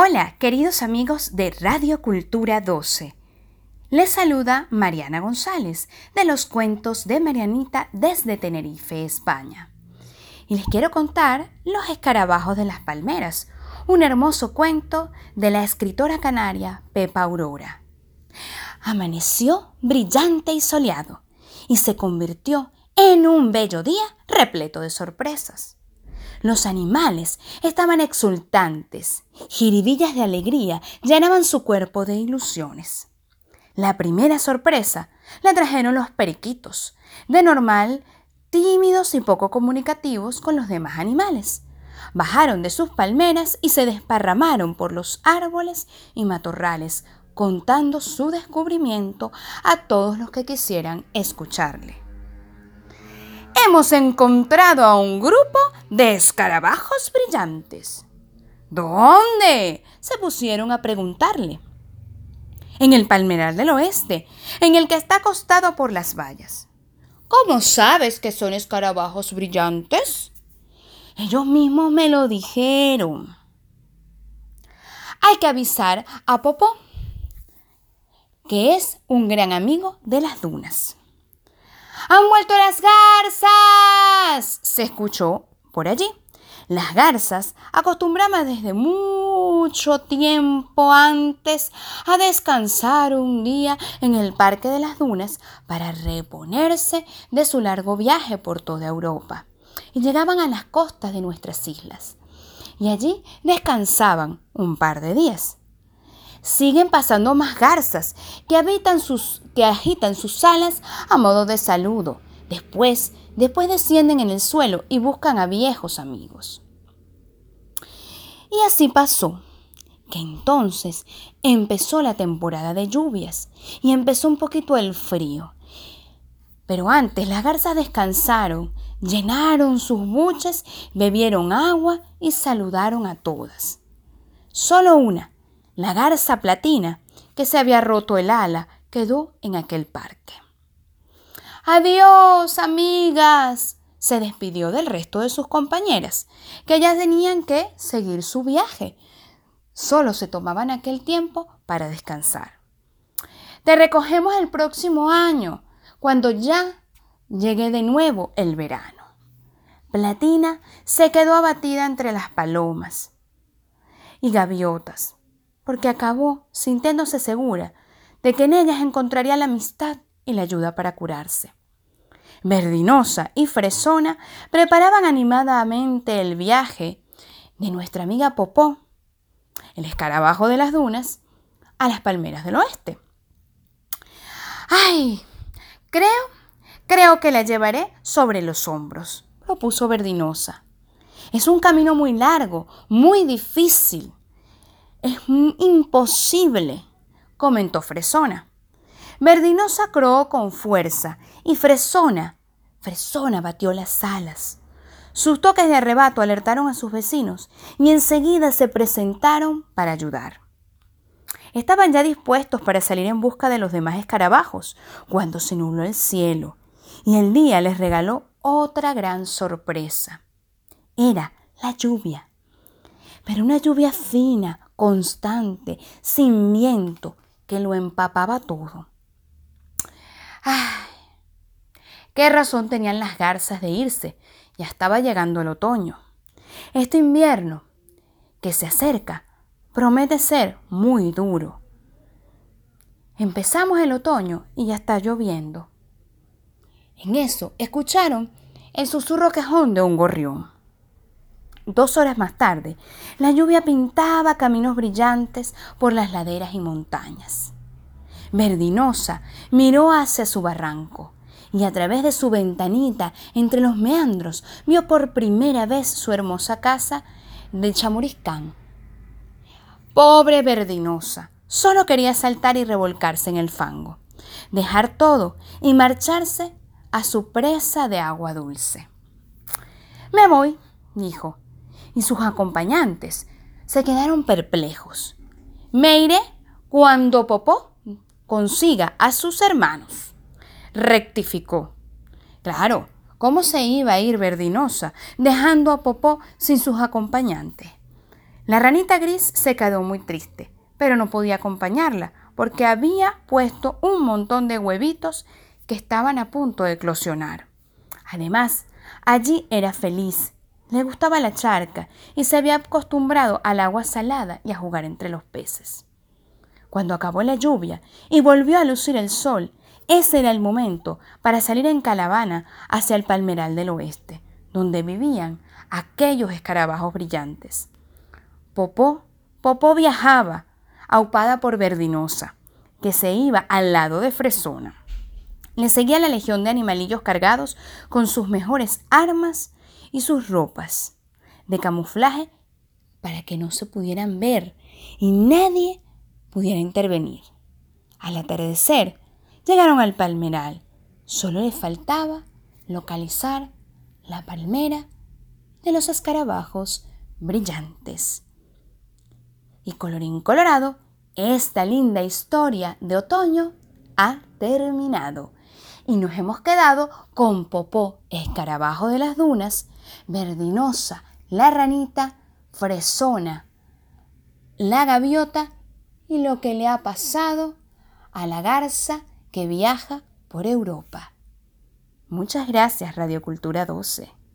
Hola, queridos amigos de Radio Cultura 12. Les saluda Mariana González de los cuentos de Marianita desde Tenerife, España. Y les quiero contar Los escarabajos de las palmeras, un hermoso cuento de la escritora canaria Pepa Aurora. Amaneció brillante y soleado y se convirtió en un bello día repleto de sorpresas. Los animales estaban exultantes, jiribillas de alegría llenaban su cuerpo de ilusiones. La primera sorpresa la trajeron los periquitos, de normal tímidos y poco comunicativos con los demás animales. Bajaron de sus palmeras y se desparramaron por los árboles y matorrales, contando su descubrimiento a todos los que quisieran escucharle hemos encontrado a un grupo de escarabajos brillantes. ¿Dónde? se pusieron a preguntarle. En el palmeral del oeste, en el que está acostado por las vallas. ¿Cómo sabes que son escarabajos brillantes? Ellos mismos me lo dijeron. Hay que avisar a Popó, que es un gran amigo de las dunas. ¡Han vuelto las garzas! se escuchó por allí. Las garzas acostumbraban desde mucho tiempo antes a descansar un día en el Parque de las Dunas para reponerse de su largo viaje por toda Europa. Y llegaban a las costas de nuestras islas. Y allí descansaban un par de días siguen pasando más garzas que, habitan sus, que agitan sus alas a modo de saludo. Después, después descienden en el suelo y buscan a viejos amigos. Y así pasó, que entonces empezó la temporada de lluvias y empezó un poquito el frío. Pero antes las garzas descansaron, llenaron sus buches, bebieron agua y saludaron a todas. Solo una, la garza platina, que se había roto el ala, quedó en aquel parque. Adiós, amigas, se despidió del resto de sus compañeras, que ya tenían que seguir su viaje. Solo se tomaban aquel tiempo para descansar. Te recogemos el próximo año, cuando ya llegue de nuevo el verano. Platina se quedó abatida entre las palomas y gaviotas porque acabó sintiéndose segura de que en ellas encontraría la amistad y la ayuda para curarse. Verdinosa y Fresona preparaban animadamente el viaje de nuestra amiga Popó, el escarabajo de las dunas, a las palmeras del oeste. ¡Ay! Creo, creo que la llevaré sobre los hombros, propuso Verdinosa. Es un camino muy largo, muy difícil. Es imposible, comentó Fresona. Verdinosa croó con fuerza y Fresona, Fresona batió las alas. Sus toques de arrebato alertaron a sus vecinos y enseguida se presentaron para ayudar. Estaban ya dispuestos para salir en busca de los demás escarabajos cuando se nubló el cielo y el día les regaló otra gran sorpresa. Era la lluvia, pero una lluvia fina, constante, sin viento, que lo empapaba todo. ¡Ay! ¿Qué razón tenían las garzas de irse? Ya estaba llegando el otoño. Este invierno que se acerca promete ser muy duro. Empezamos el otoño y ya está lloviendo. En eso escucharon el susurro quejón de un gorrión. Dos horas más tarde, la lluvia pintaba caminos brillantes por las laderas y montañas. Verdinosa miró hacia su barranco y a través de su ventanita, entre los meandros, vio por primera vez su hermosa casa de Chamuriscán. Pobre Verdinosa, solo quería saltar y revolcarse en el fango, dejar todo y marcharse a su presa de agua dulce. Me voy, dijo, y sus acompañantes se quedaron perplejos. Me iré cuando Popó consiga a sus hermanos. Rectificó. Claro, ¿cómo se iba a ir Verdinosa dejando a Popó sin sus acompañantes? La ranita gris se quedó muy triste, pero no podía acompañarla porque había puesto un montón de huevitos que estaban a punto de eclosionar. Además, allí era feliz, le gustaba la charca y se había acostumbrado al agua salada y a jugar entre los peces. Cuando acabó la lluvia y volvió a lucir el sol, ese era el momento para salir en caravana hacia el palmeral del oeste, donde vivían aquellos escarabajos brillantes. Popó, Popó viajaba, aupada por Verdinosa, que se iba al lado de Fresona. Le seguía la legión de animalillos cargados con sus mejores armas y sus ropas de camuflaje para que no se pudieran ver y nadie pudiera intervenir. Al atardecer llegaron al palmeral. Solo les faltaba localizar la palmera de los escarabajos brillantes. Y colorín colorado, esta linda historia de otoño ha terminado y nos hemos quedado con Popó, escarabajo de las dunas, verdinosa, la ranita, fresona, la gaviota y lo que le ha pasado a la garza que viaja por Europa. Muchas gracias, Radio Cultura 12.